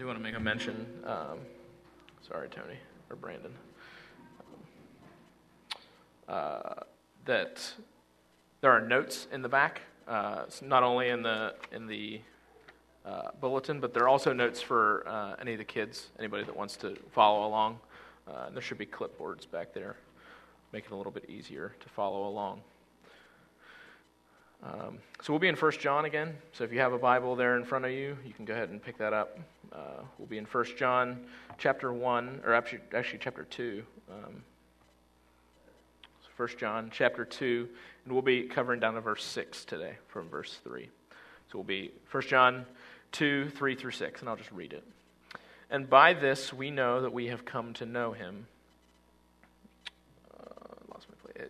do want to make a mention. Um, sorry, Tony or Brandon. Uh, that there are notes in the back, uh, not only in the in the uh, bulletin, but there are also notes for uh, any of the kids, anybody that wants to follow along. Uh, there should be clipboards back there, make it a little bit easier to follow along. Um, so we'll be in 1 John again. So if you have a Bible there in front of you, you can go ahead and pick that up. Uh, we'll be in 1 John chapter 1, or actually, actually chapter 2. Um, 1 John chapter 2, and we'll be covering down to verse 6 today from verse 3. So we'll be 1 John 2, 3 through 6, and I'll just read it. And by this we know that we have come to know him. Uh, lost my place.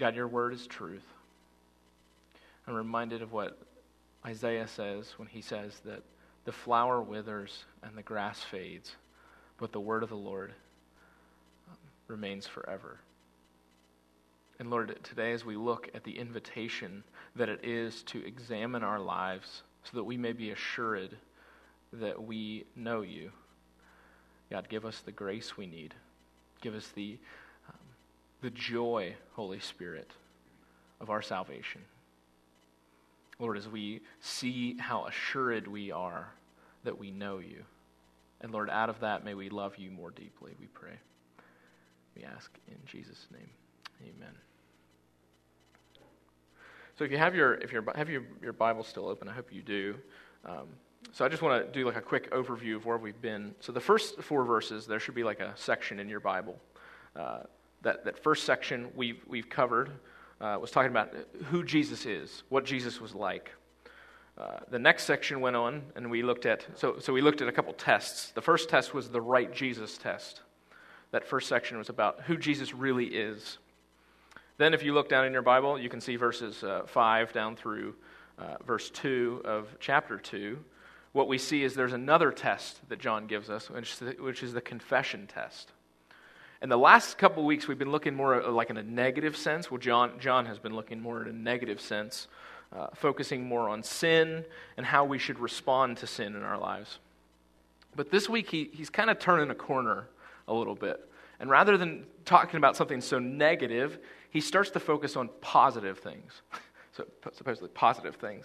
God, your word is truth. I'm reminded of what Isaiah says when he says that the flower withers and the grass fades, but the word of the Lord um, remains forever. And Lord, today as we look at the invitation that it is to examine our lives so that we may be assured that we know you, God, give us the grace we need. Give us the, the joy, Holy Spirit, of our salvation. Lord, as we see how assured we are that we know you. And Lord, out of that, may we love you more deeply, we pray. We ask in Jesus' name. Amen. So if you have your, if you have your, your Bible still open, I hope you do. Um, so I just want to do like a quick overview of where we've been. So the first four verses, there should be like a section in your Bible. Uh, that, that first section we've, we've covered uh, was talking about who Jesus is, what Jesus was like. Uh, the next section went on, and we looked at so, so we looked at a couple tests. The first test was the right Jesus test. That first section was about who Jesus really is. Then, if you look down in your Bible, you can see verses uh, 5 down through uh, verse 2 of chapter 2. What we see is there's another test that John gives us, which is the, which is the confession test. And the last couple weeks, we've been looking more like in a negative sense. Well, John, John has been looking more in a negative sense, uh, focusing more on sin and how we should respond to sin in our lives. But this week, he, he's kind of turning a corner a little bit. And rather than talking about something so negative, he starts to focus on positive things. so, supposedly positive things.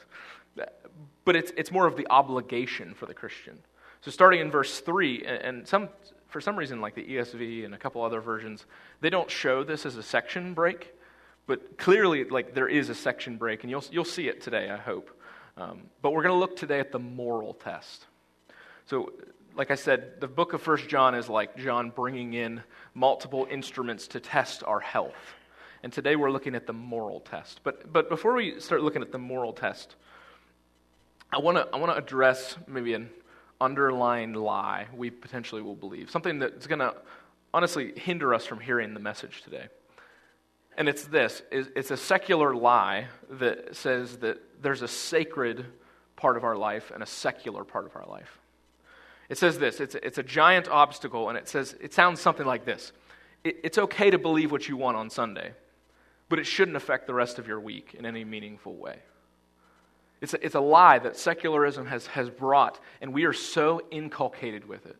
But it's, it's more of the obligation for the Christian. So, starting in verse 3, and some, for some reason, like the ESV and a couple other versions, they don't show this as a section break, but clearly, like there is a section break, and you'll you'll see it today. I hope. Um, but we're going to look today at the moral test. So, like I said, the book of First John is like John bringing in multiple instruments to test our health. And today we're looking at the moral test. But, but before we start looking at the moral test, I want to I wanna address maybe an underlying lie we potentially will believe, something that's going to honestly hinder us from hearing the message today. And it's this it's a secular lie that says that there's a sacred part of our life and a secular part of our life. It says this it's it's a giant obstacle, and it says it sounds something like this it, It's okay to believe what you want on Sunday, but it shouldn't affect the rest of your week in any meaningful way. It's a, it's a lie that secularism has, has brought, and we are so inculcated with it.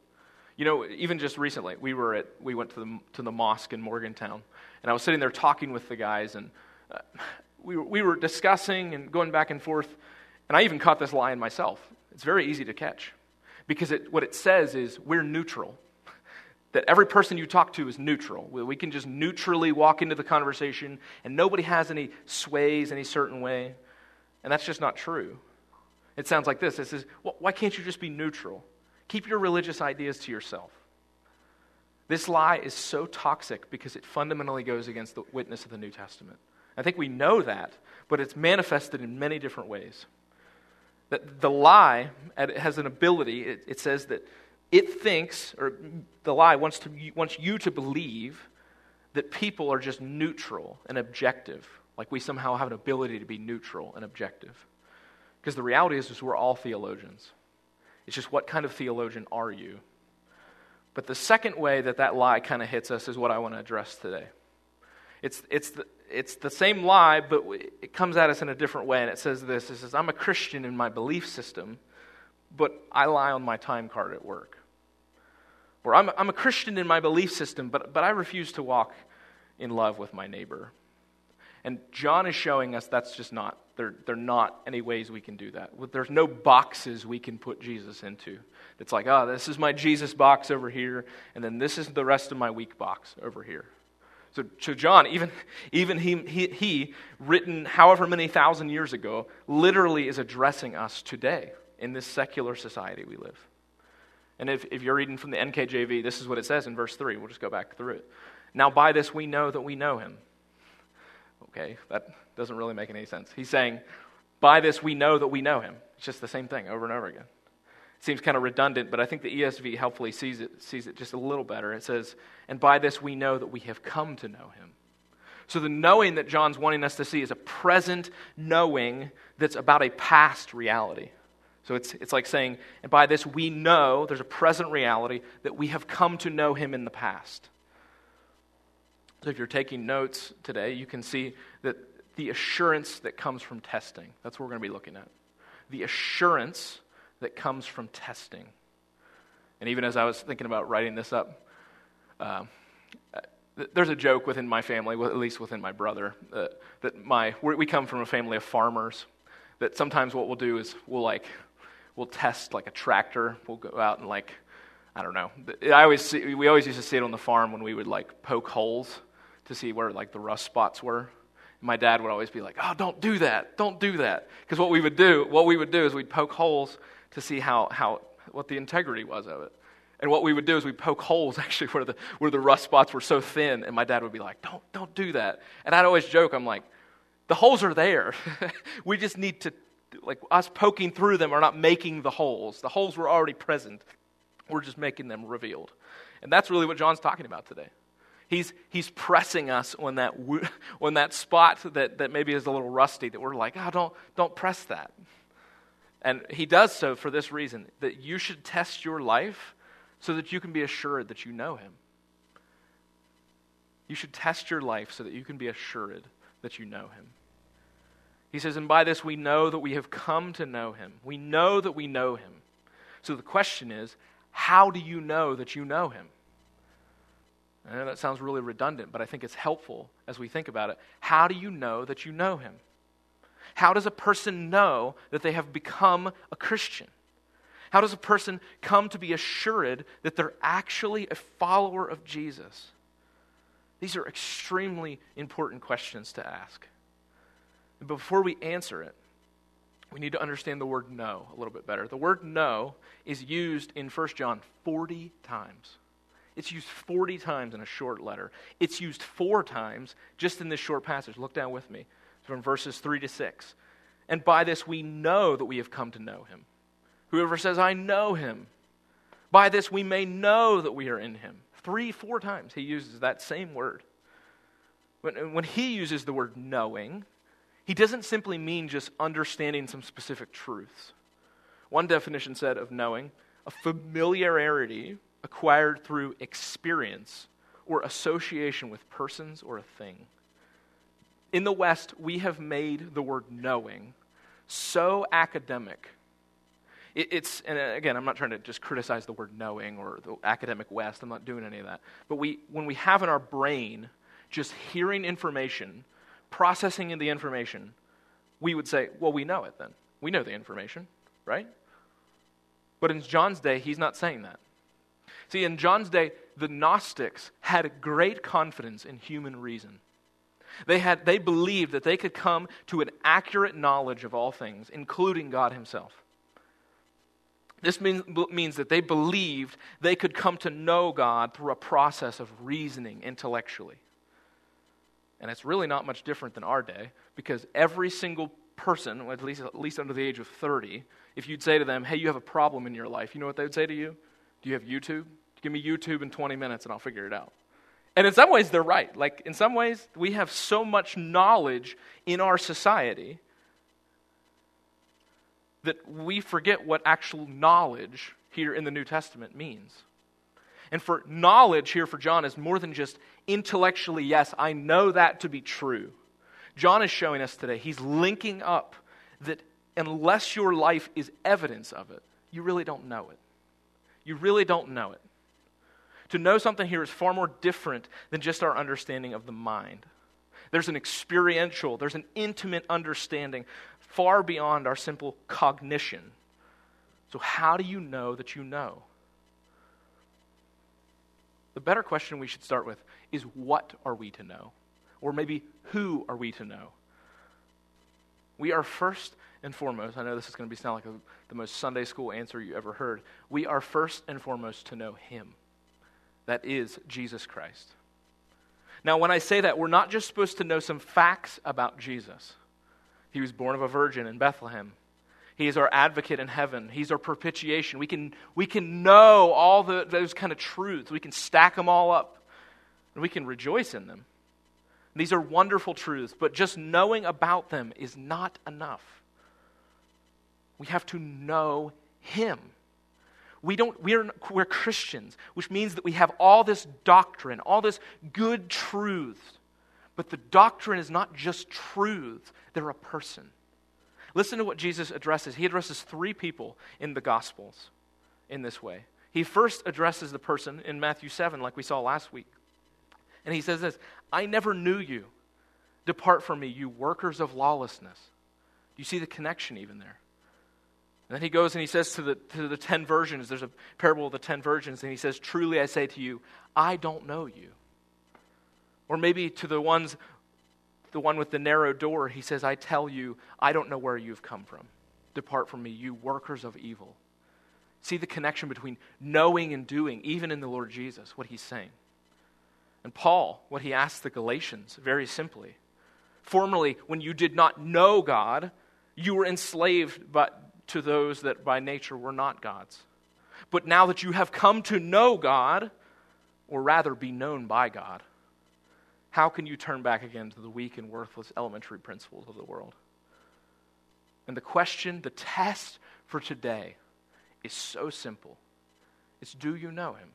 You know, even just recently, we were at we went to the to the mosque in Morgantown, and I was sitting there talking with the guys, and uh, we we were discussing and going back and forth, and I even caught this lie in myself. It's very easy to catch, because it, what it says is we're neutral. That every person you talk to is neutral. We can just neutrally walk into the conversation, and nobody has any sways any certain way. And that's just not true. It sounds like this it says, well, why can't you just be neutral? Keep your religious ideas to yourself. This lie is so toxic because it fundamentally goes against the witness of the New Testament. I think we know that, but it's manifested in many different ways. That the lie has an ability, it, it says that it thinks, or the lie wants, to, wants you to believe that people are just neutral and objective, like we somehow have an ability to be neutral and objective. Because the reality is, is we're all theologians. It's just what kind of theologian are you? But the second way that that lie kind of hits us is what I want to address today. It's, it's, the, it's the same lie, but it comes at us in a different way. And it says this It says, I'm a Christian in my belief system, but I lie on my time card at work. Or I'm, I'm a Christian in my belief system, but, but I refuse to walk in love with my neighbor. And John is showing us that's just not, there, there are not any ways we can do that. There's no boxes we can put Jesus into. It's like, oh, this is my Jesus box over here, and then this is the rest of my week box over here. So, to John, even, even he, he, he, written however many thousand years ago, literally is addressing us today in this secular society we live. And if, if you're reading from the NKJV, this is what it says in verse 3. We'll just go back through it. Now, by this we know that we know him. Okay, that doesn't really make any sense. He's saying, by this we know that we know him. It's just the same thing over and over again. It seems kind of redundant, but I think the ESV helpfully sees it, sees it just a little better. It says, and by this we know that we have come to know him. So the knowing that John's wanting us to see is a present knowing that's about a past reality. So it's, it's like saying, and by this we know, there's a present reality, that we have come to know him in the past. So if you're taking notes today, you can see that the assurance that comes from testing, that's what we're going to be looking at. The assurance that comes from testing. And even as I was thinking about writing this up, uh, there's a joke within my family, at least within my brother, uh, that my we come from a family of farmers. That sometimes what we'll do is we'll like we'll test like a tractor. We'll go out and like I don't know. I always see, we always used to see it on the farm when we would like poke holes to see where like the rust spots were. My dad would always be like, "Oh, don't do that. Don't do that." Because what we would do, what we would do is we'd poke holes to see how, how what the integrity was of it. And what we would do is we'd poke holes actually where the where the rust spots were so thin, and my dad would be like, "Don't don't do that." And I'd always joke, I'm like, "The holes are there. we just need to like us poking through them are not making the holes. The holes were already present. We're just making them revealed." And that's really what John's talking about today. He's, he's pressing us on that, on that spot that, that maybe is a little rusty, that we're like, oh, don't, don't press that. And he does so for this reason that you should test your life so that you can be assured that you know him. You should test your life so that you can be assured that you know him. He says, And by this we know that we have come to know him. We know that we know him. So the question is, how do you know that you know him? I know that sounds really redundant, but I think it's helpful as we think about it. How do you know that you know him? How does a person know that they have become a Christian? How does a person come to be assured that they're actually a follower of Jesus? These are extremely important questions to ask. And before we answer it, we need to understand the word know a little bit better. The word know is used in 1 John 40 times. It's used 40 times in a short letter. It's used four times just in this short passage. Look down with me from verses 3 to 6. And by this we know that we have come to know him. Whoever says, I know him, by this we may know that we are in him. Three, four times he uses that same word. When, when he uses the word knowing, he doesn't simply mean just understanding some specific truths. One definition said of knowing, a familiarity acquired through experience or association with persons or a thing. In the West, we have made the word knowing so academic. It, it's, and again, I'm not trying to just criticize the word knowing or the academic West. I'm not doing any of that. But we, when we have in our brain just hearing information, processing in the information, we would say, well, we know it then. We know the information, right? But in John's day, he's not saying that. See, in John's day, the Gnostics had great confidence in human reason. They, had, they believed that they could come to an accurate knowledge of all things, including God Himself. This means, means that they believed they could come to know God through a process of reasoning intellectually. And it's really not much different than our day because every single person, at least, at least under the age of 30, if you'd say to them, hey, you have a problem in your life, you know what they would say to you? Do you have YouTube? Give me YouTube in 20 minutes and I'll figure it out. And in some ways, they're right. Like, in some ways, we have so much knowledge in our society that we forget what actual knowledge here in the New Testament means. And for knowledge here for John is more than just intellectually, yes, I know that to be true. John is showing us today, he's linking up that unless your life is evidence of it, you really don't know it. You really don't know it. To know something here is far more different than just our understanding of the mind. There's an experiential, there's an intimate understanding far beyond our simple cognition. So, how do you know that you know? The better question we should start with is what are we to know? Or maybe who are we to know? We are first and foremost, I know this is going to be sound like a, the most Sunday school answer you ever heard. We are first and foremost to know Him. That is Jesus Christ. Now, when I say that, we're not just supposed to know some facts about Jesus. He was born of a virgin in Bethlehem. He is our advocate in heaven. He's our propitiation. We can, we can know all the, those kind of truths. We can stack them all up, and we can rejoice in them. These are wonderful truths, but just knowing about them is not enough. We have to know Him. We don't, we're, we're Christians, which means that we have all this doctrine, all this good truths. But the doctrine is not just truths, they're a person. Listen to what Jesus addresses. He addresses three people in the Gospels in this way. He first addresses the person in Matthew 7, like we saw last week. And he says this I never knew you. Depart from me, you workers of lawlessness. Do you see the connection even there? And then he goes and he says to the, to the ten virgins, there's a parable of the ten virgins, and he says, Truly I say to you, I don't know you. Or maybe to the ones the one with the narrow door, he says, I tell you, I don't know where you've come from. Depart from me, you workers of evil. See the connection between knowing and doing, even in the Lord Jesus, what he's saying. And Paul, what he asks the Galatians, very simply. Formerly, when you did not know God, you were enslaved but to those that by nature were not God's. But now that you have come to know God, or rather be known by God, how can you turn back again to the weak and worthless elementary principles of the world? And the question, the test for today is so simple it's do you know him?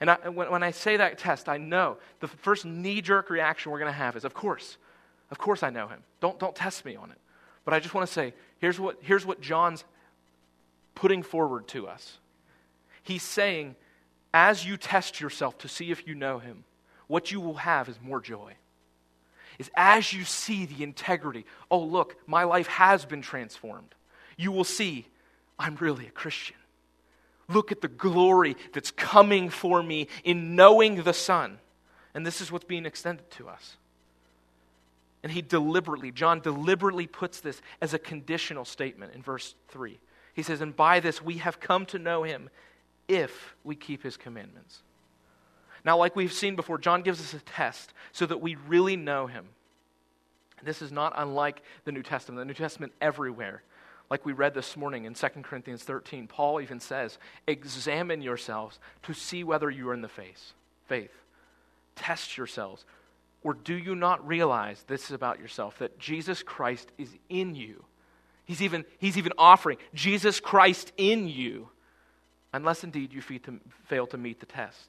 And I, when, when I say that test, I know the first knee jerk reaction we're going to have is, of course, of course I know him. Don't, don't test me on it. But I just want to say here's what, here's what John's putting forward to us. He's saying, as you test yourself to see if you know him, what you will have is more joy. Is as you see the integrity, oh, look, my life has been transformed, you will see I'm really a Christian. Look at the glory that's coming for me in knowing the Son. And this is what's being extended to us. And he deliberately, John deliberately puts this as a conditional statement in verse 3. He says, And by this we have come to know him if we keep his commandments. Now, like we've seen before, John gives us a test so that we really know him. This is not unlike the New Testament. The New Testament everywhere. Like we read this morning in 2 Corinthians 13, Paul even says, Examine yourselves to see whether you are in the faith. faith. Test yourselves. Or do you not realize this is about yourself, that Jesus Christ is in you? He's even, he's even offering Jesus Christ in you, unless indeed you fail to meet the test.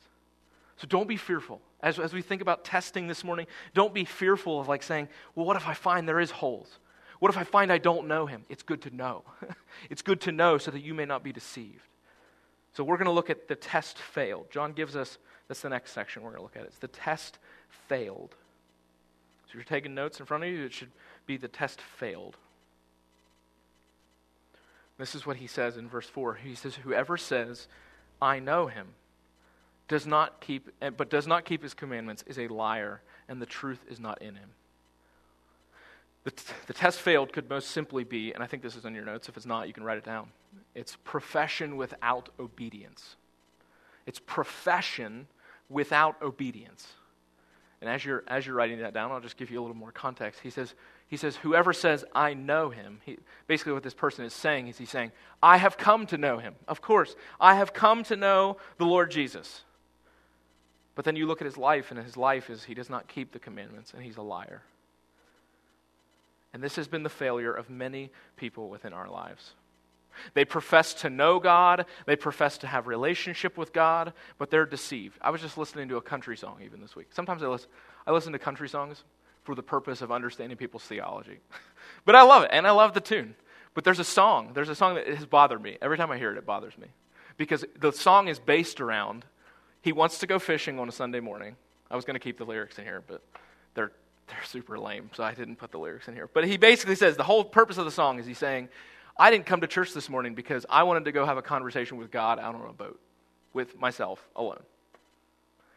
So don't be fearful. As, as we think about testing this morning, don't be fearful of like saying, well, what if I find there is holes? What if I find I don't know him? It's good to know. it's good to know so that you may not be deceived. So we're going to look at the test failed. John gives us, that's the next section we're going to look at. It's the test failed. You're taking notes in front of you, it should be the test failed. This is what he says in verse 4. He says, Whoever says, I know him, does not keep, but does not keep his commandments is a liar, and the truth is not in him. The, t- the test failed could most simply be, and I think this is in your notes. If it's not, you can write it down. It's profession without obedience. It's profession without obedience. And as you're, as you're writing that down, I'll just give you a little more context. He says, He says, Whoever says, I know him, he, basically what this person is saying is he's saying, I have come to know him. Of course, I have come to know the Lord Jesus. But then you look at his life, and his life is he does not keep the commandments, and he's a liar. And this has been the failure of many people within our lives. They profess to know God, they profess to have relationship with God, but they're deceived. I was just listening to a country song even this week. Sometimes I listen, I listen to country songs for the purpose of understanding people's theology. but I love it, and I love the tune. But there's a song, there's a song that has bothered me. Every time I hear it, it bothers me. Because the song is based around he wants to go fishing on a Sunday morning. I was going to keep the lyrics in here, but they're, they're super lame, so I didn't put the lyrics in here. But he basically says the whole purpose of the song is he's saying, I didn't come to church this morning because I wanted to go have a conversation with God out on a boat with myself alone.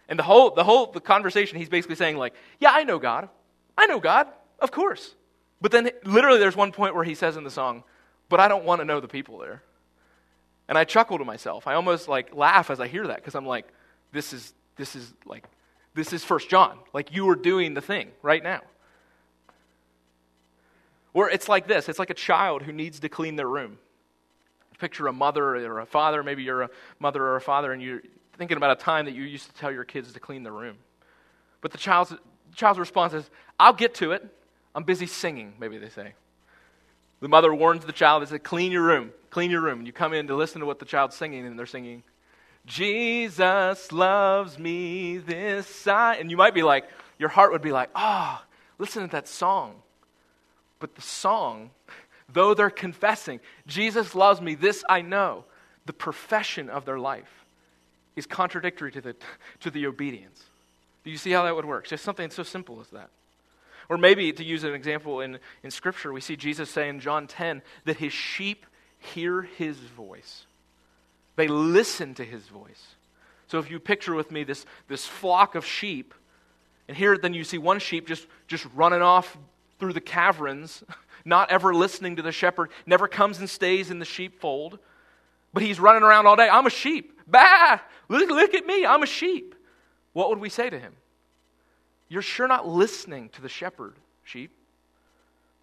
And the whole, the whole the conversation, he's basically saying, like, yeah, I know God. I know God, of course. But then literally there's one point where he says in the song, but I don't want to know the people there. And I chuckle to myself. I almost like laugh as I hear that because I'm like, this is this is like this is first John. Like you are doing the thing right now. It's like this it's like a child who needs to clean their room. Picture a mother or a father, maybe you're a mother or a father, and you're thinking about a time that you used to tell your kids to clean the room. But the child's, the child's response is, I'll get to it. I'm busy singing, maybe they say. The mother warns the child, they say, clean your room, clean your room. And you come in to listen to what the child's singing, and they're singing, Jesus loves me this I. And you might be like, your heart would be like, oh, listen to that song. But the song, though they're confessing, Jesus loves me, this I know, the profession of their life is contradictory to the, to the obedience. Do you see how that would work? Just something so simple as that. Or maybe, to use an example in, in Scripture, we see Jesus say in John 10 that his sheep hear his voice. They listen to his voice. So if you picture with me this, this flock of sheep, and here then you see one sheep just, just running off through the caverns, not ever listening to the shepherd, never comes and stays in the sheepfold, but he's running around all day. I'm a sheep. Bah! Look, look at me. I'm a sheep. What would we say to him? You're sure not listening to the shepherd, sheep.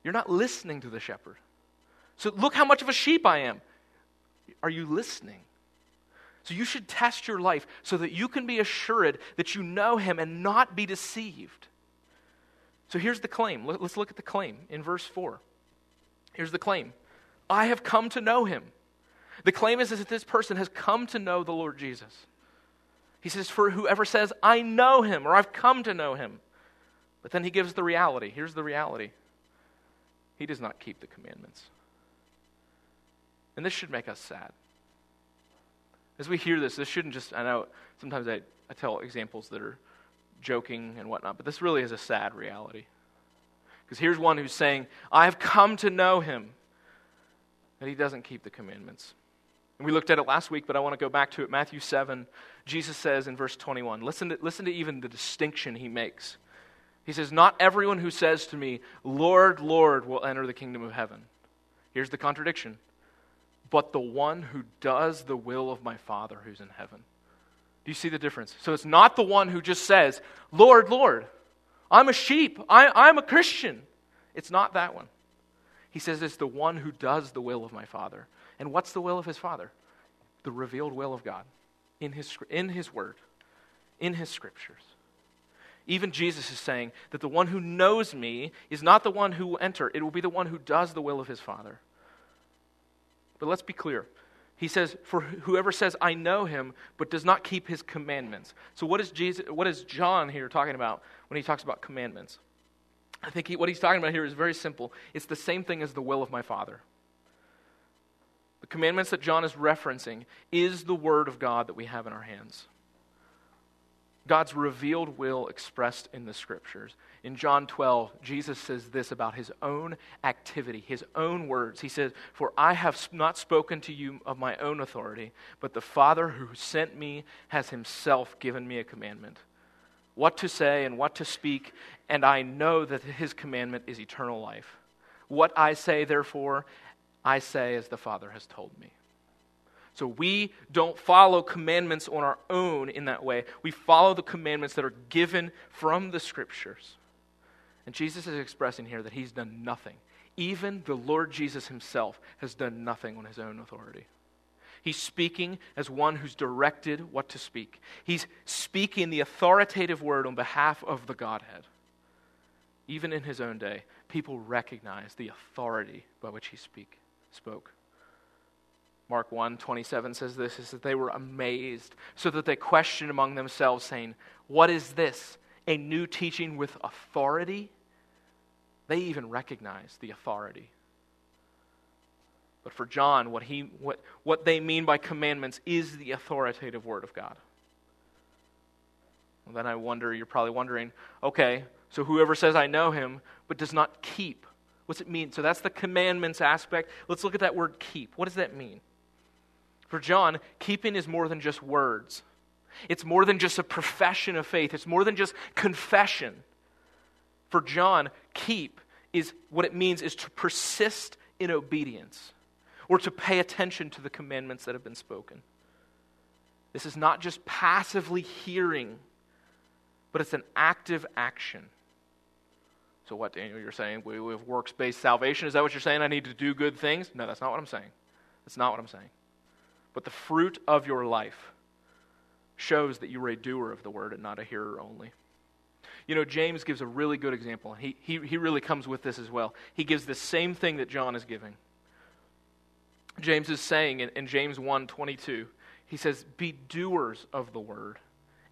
You're not listening to the shepherd. So look how much of a sheep I am. Are you listening? So you should test your life so that you can be assured that you know him and not be deceived. So here's the claim. Let's look at the claim in verse 4. Here's the claim I have come to know him. The claim is that this person has come to know the Lord Jesus. He says, For whoever says, I know him, or I've come to know him. But then he gives the reality. Here's the reality He does not keep the commandments. And this should make us sad. As we hear this, this shouldn't just, I know sometimes I, I tell examples that are joking and whatnot, but this really is a sad reality. Because here's one who's saying, I have come to know him, and he doesn't keep the commandments. And we looked at it last week, but I want to go back to it. Matthew 7, Jesus says in verse 21, listen to, listen to even the distinction he makes. He says, Not everyone who says to me, Lord, Lord, will enter the kingdom of heaven. Here's the contradiction. But the one who does the will of my Father who's in heaven. Do you see the difference? So it's not the one who just says, Lord, Lord, I'm a sheep, I, I'm a Christian. It's not that one. He says it's the one who does the will of my Father. And what's the will of his Father? The revealed will of God in his, in his Word, in his Scriptures. Even Jesus is saying that the one who knows me is not the one who will enter, it will be the one who does the will of his Father. But let's be clear he says, For whoever says, I know him, but does not keep his commandments. So, what is, Jesus, what is John here talking about when he talks about commandments? I think he, what he's talking about here is very simple. It's the same thing as the will of my Father. The commandments that John is referencing is the Word of God that we have in our hands. God's revealed will expressed in the scriptures. In John 12, Jesus says this about his own activity, his own words. He says, For I have not spoken to you of my own authority, but the Father who sent me has himself given me a commandment what to say and what to speak, and I know that his commandment is eternal life. What I say, therefore, I say as the Father has told me. So we don't follow commandments on our own in that way. We follow the commandments that are given from the scriptures. And Jesus is expressing here that he's done nothing. Even the Lord Jesus himself has done nothing on his own authority. He's speaking as one who's directed what to speak. He's speaking the authoritative word on behalf of the Godhead. Even in his own day, people recognize the authority by which he speak, spoke. Mark 1 27 says this is that they were amazed, so that they questioned among themselves, saying, What is this? A new teaching with authority? They even recognize the authority. But for John, what, he, what, what they mean by commandments is the authoritative Word of God. Well, then I wonder, you're probably wondering, okay, so whoever says I know him but does not keep, what's it mean? So that's the commandments aspect. Let's look at that word keep. What does that mean? For John, keeping is more than just words. It's more than just a profession of faith. It's more than just confession. For John, keep is what it means is to persist in obedience or to pay attention to the commandments that have been spoken. This is not just passively hearing, but it's an active action. So, what, Daniel, you're saying? We have works based salvation. Is that what you're saying? I need to do good things? No, that's not what I'm saying. That's not what I'm saying. But the fruit of your life shows that you are a doer of the word and not a hearer only. You know, James gives a really good example. He, he, he really comes with this as well. He gives the same thing that John is giving. James is saying in, in James 1 22, he says, Be doers of the word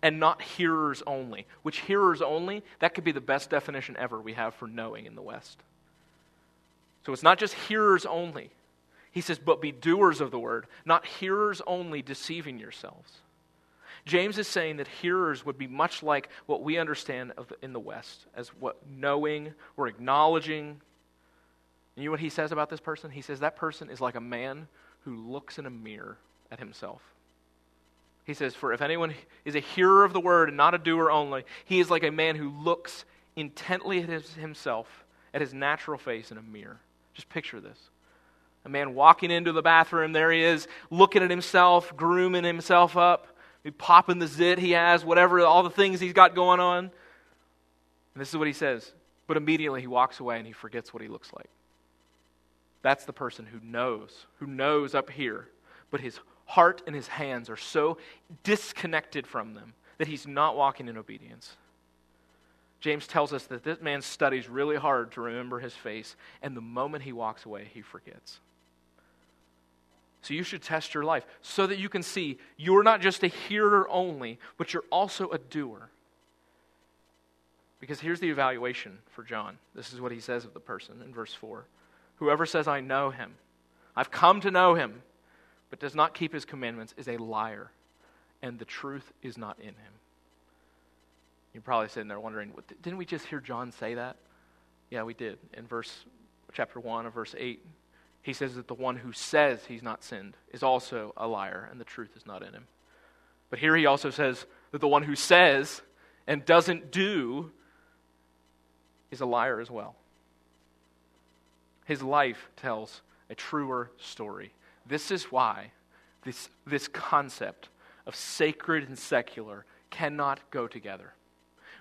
and not hearers only. Which hearers only, that could be the best definition ever we have for knowing in the West. So it's not just hearers only. He says, But be doers of the word, not hearers only, deceiving yourselves. James is saying that hearers would be much like what we understand the, in the West as what knowing or acknowledging you know what he says about this person? He says that person is like a man who looks in a mirror at himself. He says, For if anyone is a hearer of the word and not a doer only, he is like a man who looks intently at his, himself, at his natural face in a mirror. Just picture this. A man walking into the bathroom, there he is, looking at himself, grooming himself up, popping the zit he has, whatever, all the things he's got going on. And this is what he says. But immediately he walks away and he forgets what he looks like. That's the person who knows, who knows up here, but his heart and his hands are so disconnected from them that he's not walking in obedience. James tells us that this man studies really hard to remember his face, and the moment he walks away, he forgets. So you should test your life so that you can see you're not just a hearer only, but you're also a doer. Because here's the evaluation for John. This is what he says of the person in verse 4. Whoever says, I know him, I've come to know him, but does not keep his commandments is a liar, and the truth is not in him. You're probably sitting there wondering, didn't we just hear John say that? Yeah, we did. In verse chapter 1 of verse 8, he says that the one who says he's not sinned is also a liar, and the truth is not in him. But here he also says that the one who says and doesn't do is a liar as well. His life tells a truer story. This is why this, this concept of sacred and secular cannot go together.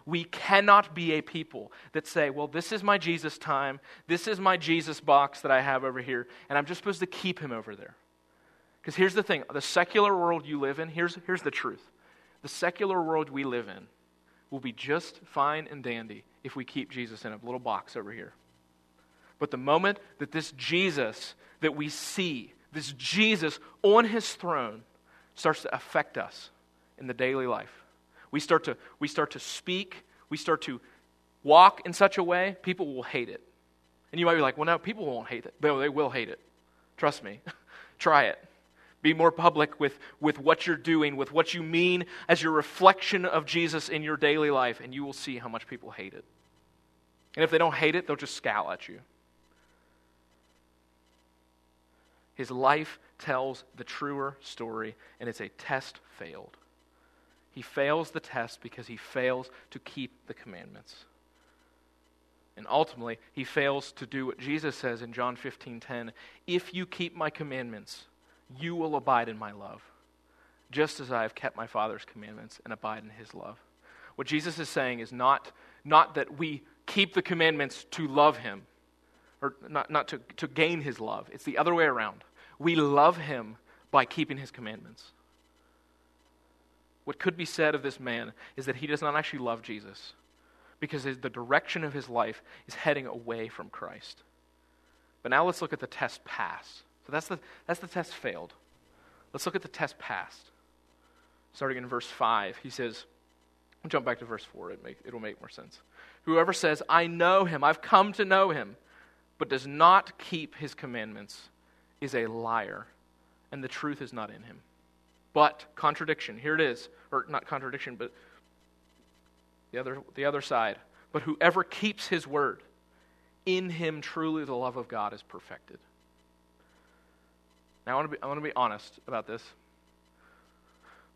We cannot be a people that say, well, this is my Jesus time, this is my Jesus box that I have over here, and I'm just supposed to keep him over there. Because here's the thing the secular world you live in, here's, here's the truth. The secular world we live in will be just fine and dandy if we keep Jesus in a little box over here. But the moment that this Jesus that we see, this Jesus on his throne, starts to affect us in the daily life, we start to, we start to speak, we start to walk in such a way, people will hate it. And you might be like, well, no, people won't hate it. No, they will hate it. Trust me. Try it. Be more public with, with what you're doing, with what you mean as your reflection of Jesus in your daily life, and you will see how much people hate it. And if they don't hate it, they'll just scowl at you. His life tells the truer story, and it's a test failed. He fails the test because he fails to keep the commandments. And ultimately, he fails to do what Jesus says in John 15:10, "If you keep my commandments, you will abide in my love, just as I have kept my Father's commandments and abide in his love." What Jesus is saying is not, not that we keep the commandments to love him, or not, not to, to gain his love. It's the other way around. We love him by keeping his commandments. What could be said of this man is that he does not actually love Jesus because the direction of his life is heading away from Christ. But now let's look at the test pass. So that's the, that's the test failed. Let's look at the test passed. Starting in verse 5, he says, jump back to verse 4, it make, it'll make more sense. Whoever says, I know him, I've come to know him, but does not keep his commandments, is a liar, and the truth is not in him. But, contradiction, here it is, or not contradiction, but the other, the other side. But whoever keeps his word, in him truly the love of God is perfected. Now, I want to be, I want to be honest about this.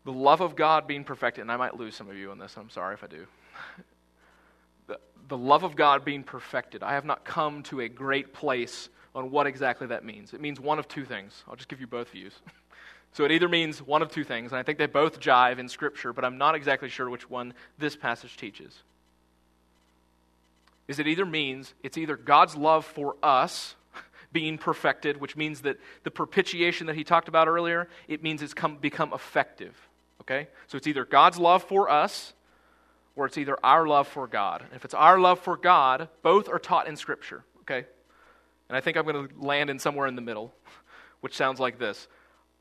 The love of God being perfected, and I might lose some of you on this, I'm sorry if I do. the, the love of God being perfected, I have not come to a great place on what exactly that means. It means one of two things. I'll just give you both views. So it either means one of two things, and I think they both jive in Scripture, but I'm not exactly sure which one this passage teaches. Is it either means it's either God's love for us being perfected, which means that the propitiation that he talked about earlier, it means it's come, become effective. Okay? So it's either God's love for us or it's either our love for God. If it's our love for God, both are taught in Scripture. Okay? And I think I'm going to land in somewhere in the middle, which sounds like this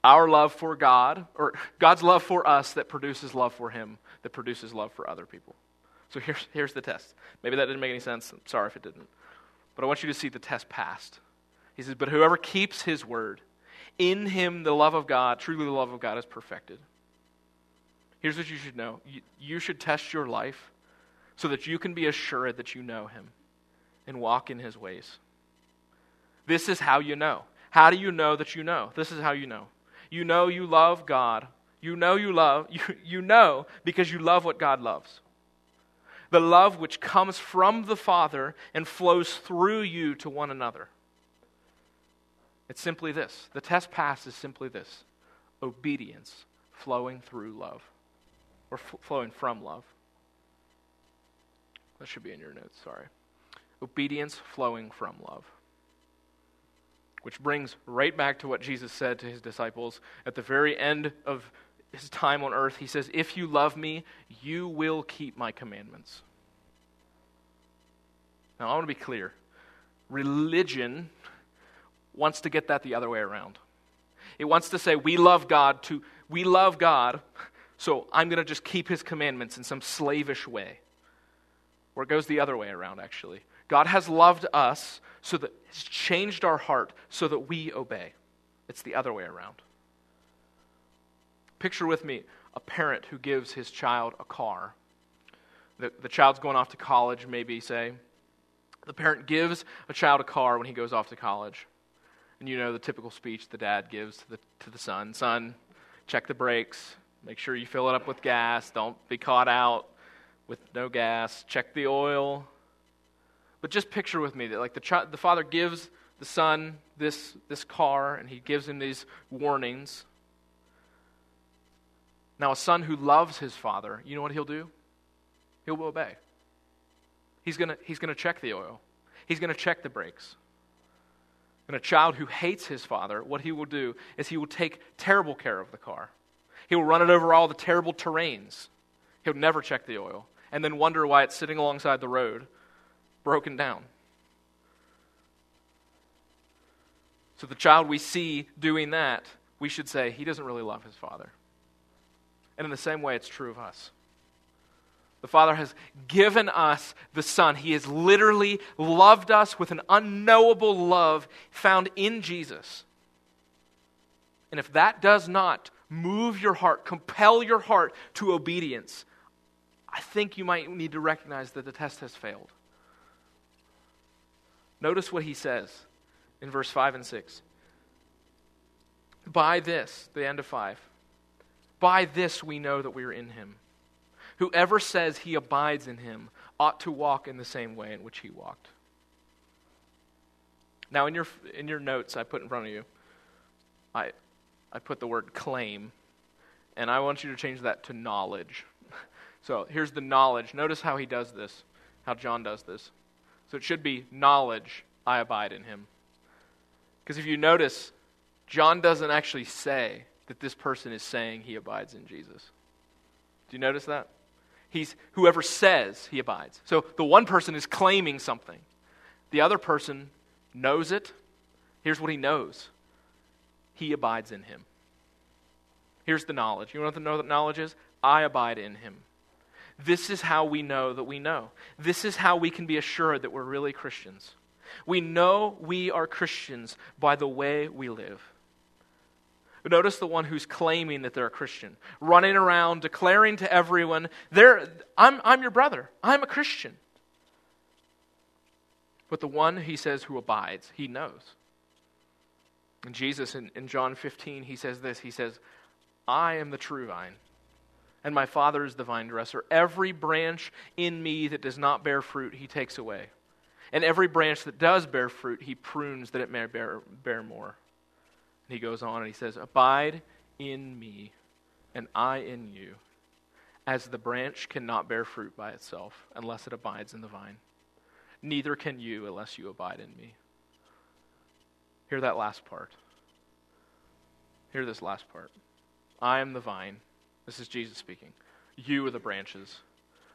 our love for God, or God's love for us that produces love for Him, that produces love for other people. So here's, here's the test. Maybe that didn't make any sense. I'm sorry if it didn't. But I want you to see the test passed. He says, But whoever keeps his word, in him the love of God, truly the love of God, is perfected. Here's what you should know you, you should test your life so that you can be assured that you know him and walk in his ways. This is how you know. How do you know that you know? This is how you know. You know you love God. You know you love, you, you know because you love what God loves the love which comes from the Father and flows through you to one another. It's simply this. The test pass is simply this obedience flowing through love, or f- flowing from love. That should be in your notes, sorry. Obedience flowing from love. Which brings right back to what Jesus said to his disciples at the very end of his time on earth, he says, If you love me, you will keep my commandments. Now, I want to be clear. Religion wants to get that the other way around. It wants to say, we love God to, we love God, so I'm going to just keep his commandments in some slavish way. Or it goes the other way around, actually. God has loved us so that has changed our heart so that we obey. It's the other way around. Picture with me a parent who gives his child a car. The, the child's going off to college, maybe, say. The parent gives a child a car when he goes off to college. And you know the typical speech the dad gives to the, to the son Son, check the brakes, make sure you fill it up with gas, don't be caught out with no gas, check the oil. But just picture with me that like the, the father gives the son this, this car and he gives him these warnings now, a son who loves his father, you know what he'll do? He'll obey. He's going to he's going to check the oil, he's going to check the brakes. And a child who hates his father, what he will do is he will take terrible care of the car. He will run it over all the terrible terrains. He'll never check the oil and then wonder why it's sitting alongside the road, broken down. So, the child we see doing that, we should say, he doesn't really love his father. And in the same way, it's true of us. The Father has given us the Son. He has literally loved us with an unknowable love found in Jesus. And if that does not move your heart, compel your heart to obedience, I think you might need to recognize that the test has failed. Notice what he says in verse 5 and 6. By this, the end of 5 by this we know that we are in him. Whoever says he abides in him ought to walk in the same way in which he walked. Now, in your, in your notes I put in front of you, I, I put the word claim, and I want you to change that to knowledge. So here's the knowledge. Notice how he does this, how John does this. So it should be knowledge, I abide in him. Because if you notice, John doesn't actually say that this person is saying he abides in Jesus. Do you notice that? He's whoever says he abides. So the one person is claiming something. The other person knows it. Here's what he knows. He abides in him. Here's the knowledge. You want to know what knowledge is? I abide in him. This is how we know that we know. This is how we can be assured that we're really Christians. We know we are Christians by the way we live. Notice the one who's claiming that they're a Christian, running around declaring to everyone, I'm, I'm your brother, I'm a Christian. But the one, he says, who abides, he knows. And Jesus in, in John 15, he says this He says, I am the true vine, and my Father is the vine dresser. Every branch in me that does not bear fruit, he takes away. And every branch that does bear fruit, he prunes that it may bear, bear more. And he goes on and he says, Abide in me, and I in you, as the branch cannot bear fruit by itself unless it abides in the vine. Neither can you unless you abide in me. Hear that last part. Hear this last part. I am the vine. This is Jesus speaking. You are the branches.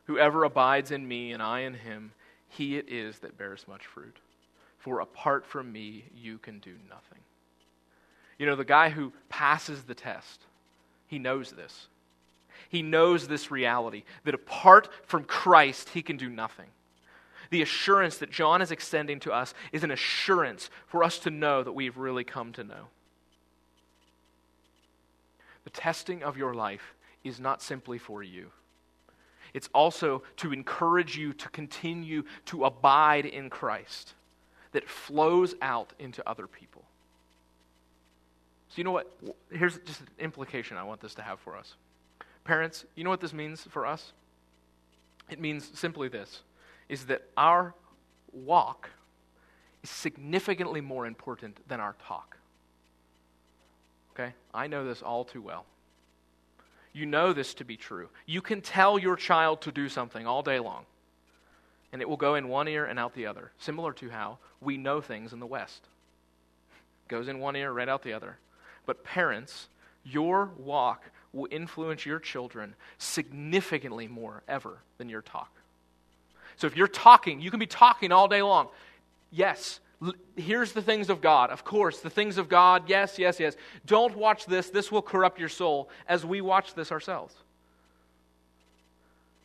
Whoever abides in me and I in him, he it is that bears much fruit. For apart from me, you can do nothing. You know, the guy who passes the test, he knows this. He knows this reality that apart from Christ, he can do nothing. The assurance that John is extending to us is an assurance for us to know that we've really come to know. The testing of your life is not simply for you. It's also to encourage you to continue to abide in Christ that flows out into other people. So, you know what? Here's just an implication I want this to have for us. Parents, you know what this means for us? It means simply this is that our walk is significantly more important than our talk. Okay? I know this all too well. You know this to be true. You can tell your child to do something all day long, and it will go in one ear and out the other, similar to how we know things in the West. Goes in one ear, right out the other. But parents, your walk will influence your children significantly more ever than your talk. So if you're talking, you can be talking all day long. Yes, here's the things of God. Of course, the things of God. Yes, yes, yes. Don't watch this. This will corrupt your soul as we watch this ourselves.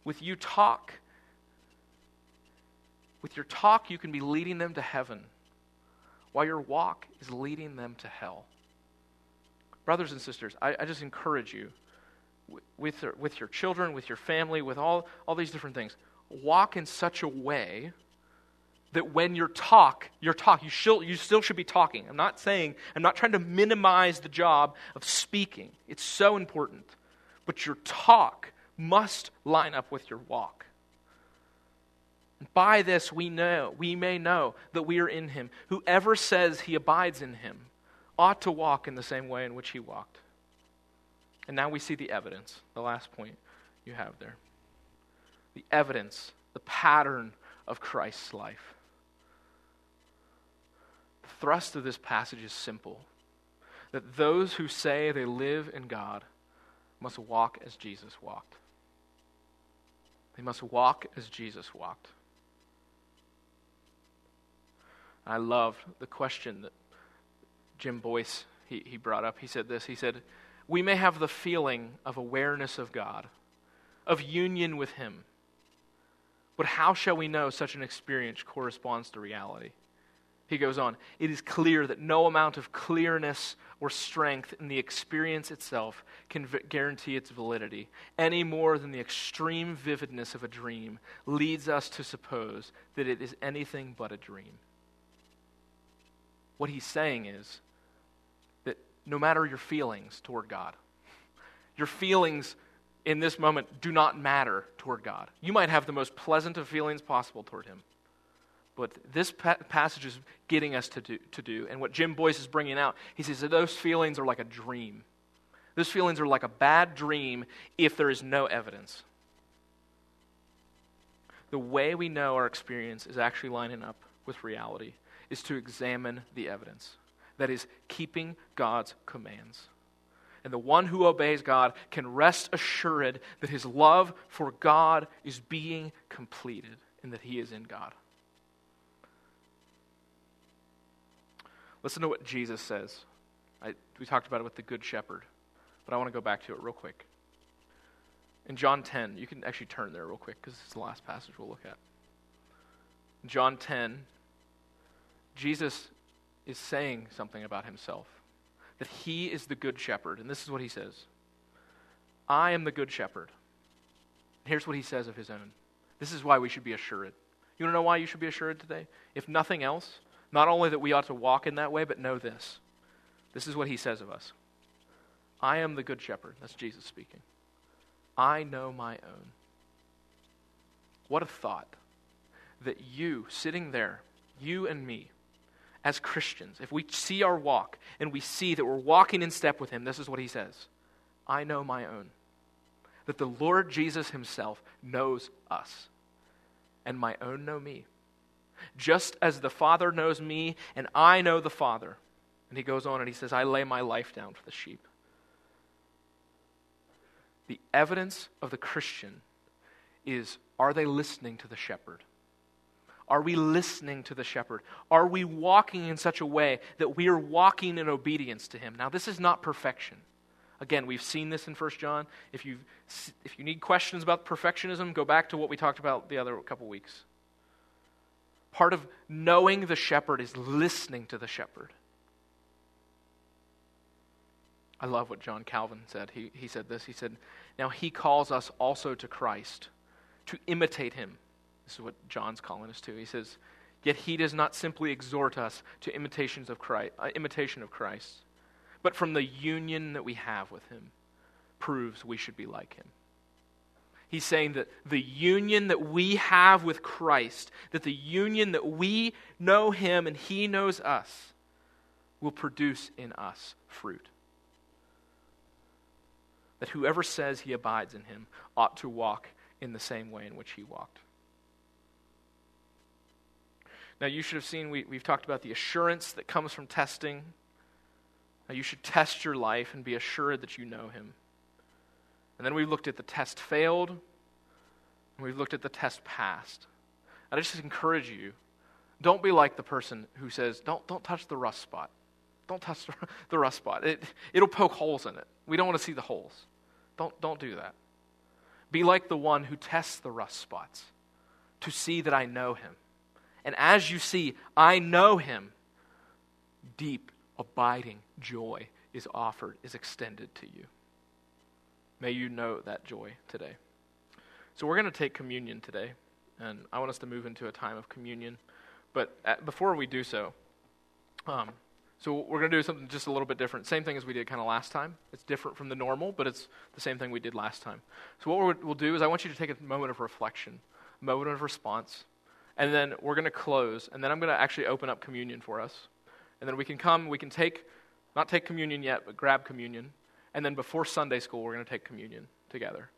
With you talk, with your talk, you can be leading them to heaven, while your walk is leading them to hell. Brothers and sisters, I, I just encourage you with, with your children, with your family, with all, all these different things walk in such a way that when you talk, your talk, you, still, you still should be talking. I'm not saying, I'm not trying to minimize the job of speaking. It's so important. But your talk must line up with your walk. By this we know, we may know that we are in him. Whoever says he abides in him ought to walk in the same way in which he walked. And now we see the evidence, the last point you have there the evidence, the pattern of Christ's life. Thrust of this passage is simple that those who say they live in God must walk as Jesus walked. They must walk as Jesus walked. I love the question that Jim Boice he, he brought up. He said this. He said, We may have the feeling of awareness of God, of union with Him but how shall we know such an experience corresponds to reality? He goes on, it is clear that no amount of clearness or strength in the experience itself can v- guarantee its validity, any more than the extreme vividness of a dream leads us to suppose that it is anything but a dream. What he's saying is that no matter your feelings toward God, your feelings in this moment do not matter toward God. You might have the most pleasant of feelings possible toward Him. But this pa- passage is getting us to do, to do, and what Jim Boice is bringing out, he says that those feelings are like a dream. Those feelings are like a bad dream if there is no evidence. the way we know our experience is actually lining up with reality is to examine the evidence. That is, keeping God's commands. And the one who obeys God can rest assured that his love for God is being completed and that he is in God. Listen to what Jesus says. I, we talked about it with the Good Shepherd, but I want to go back to it real quick. In John 10, you can actually turn there real quick because it's the last passage we'll look at. In John 10, Jesus is saying something about himself that he is the good shepherd. And this is what he says I am the good shepherd. Here's what he says of his own. This is why we should be assured. You want to know why you should be assured today? If nothing else, not only that we ought to walk in that way, but know this. This is what he says of us I am the good shepherd. That's Jesus speaking. I know my own. What a thought that you, sitting there, you and me, as Christians, if we see our walk and we see that we're walking in step with Him, this is what He says I know my own. That the Lord Jesus Himself knows us, and my own know me. Just as the Father knows me, and I know the Father. And He goes on and He says, I lay my life down for the sheep. The evidence of the Christian is are they listening to the shepherd? Are we listening to the shepherd? Are we walking in such a way that we are walking in obedience to him? Now, this is not perfection. Again, we've seen this in 1 John. If you, if you need questions about perfectionism, go back to what we talked about the other couple weeks. Part of knowing the shepherd is listening to the shepherd. I love what John Calvin said. He, he said this. He said, Now he calls us also to Christ, to imitate him this is what John's calling us to. He says, Yet he does not simply exhort us to imitations of Christ, uh, imitation of Christ, but from the union that we have with him proves we should be like him. He's saying that the union that we have with Christ, that the union that we know him and he knows us, will produce in us fruit. That whoever says he abides in him ought to walk in the same way in which he walked. Now, you should have seen, we, we've talked about the assurance that comes from testing. Now, you should test your life and be assured that you know Him. And then we looked at the test failed, and we've looked at the test passed. I just encourage you don't be like the person who says, don't, don't touch the rust spot. Don't touch the rust spot. It, it'll poke holes in it. We don't want to see the holes. Don't, don't do that. Be like the one who tests the rust spots to see that I know him. And as you see, I know him, deep, abiding joy is offered, is extended to you. May you know that joy today. So, we're going to take communion today, and I want us to move into a time of communion. But at, before we do so, um, so we're going to do something just a little bit different. Same thing as we did kind of last time. It's different from the normal, but it's the same thing we did last time. So what we'll do is I want you to take a moment of reflection, a moment of response, and then we're going to close, and then I'm going to actually open up communion for us. And then we can come, we can take, not take communion yet, but grab communion. And then before Sunday school, we're going to take communion together.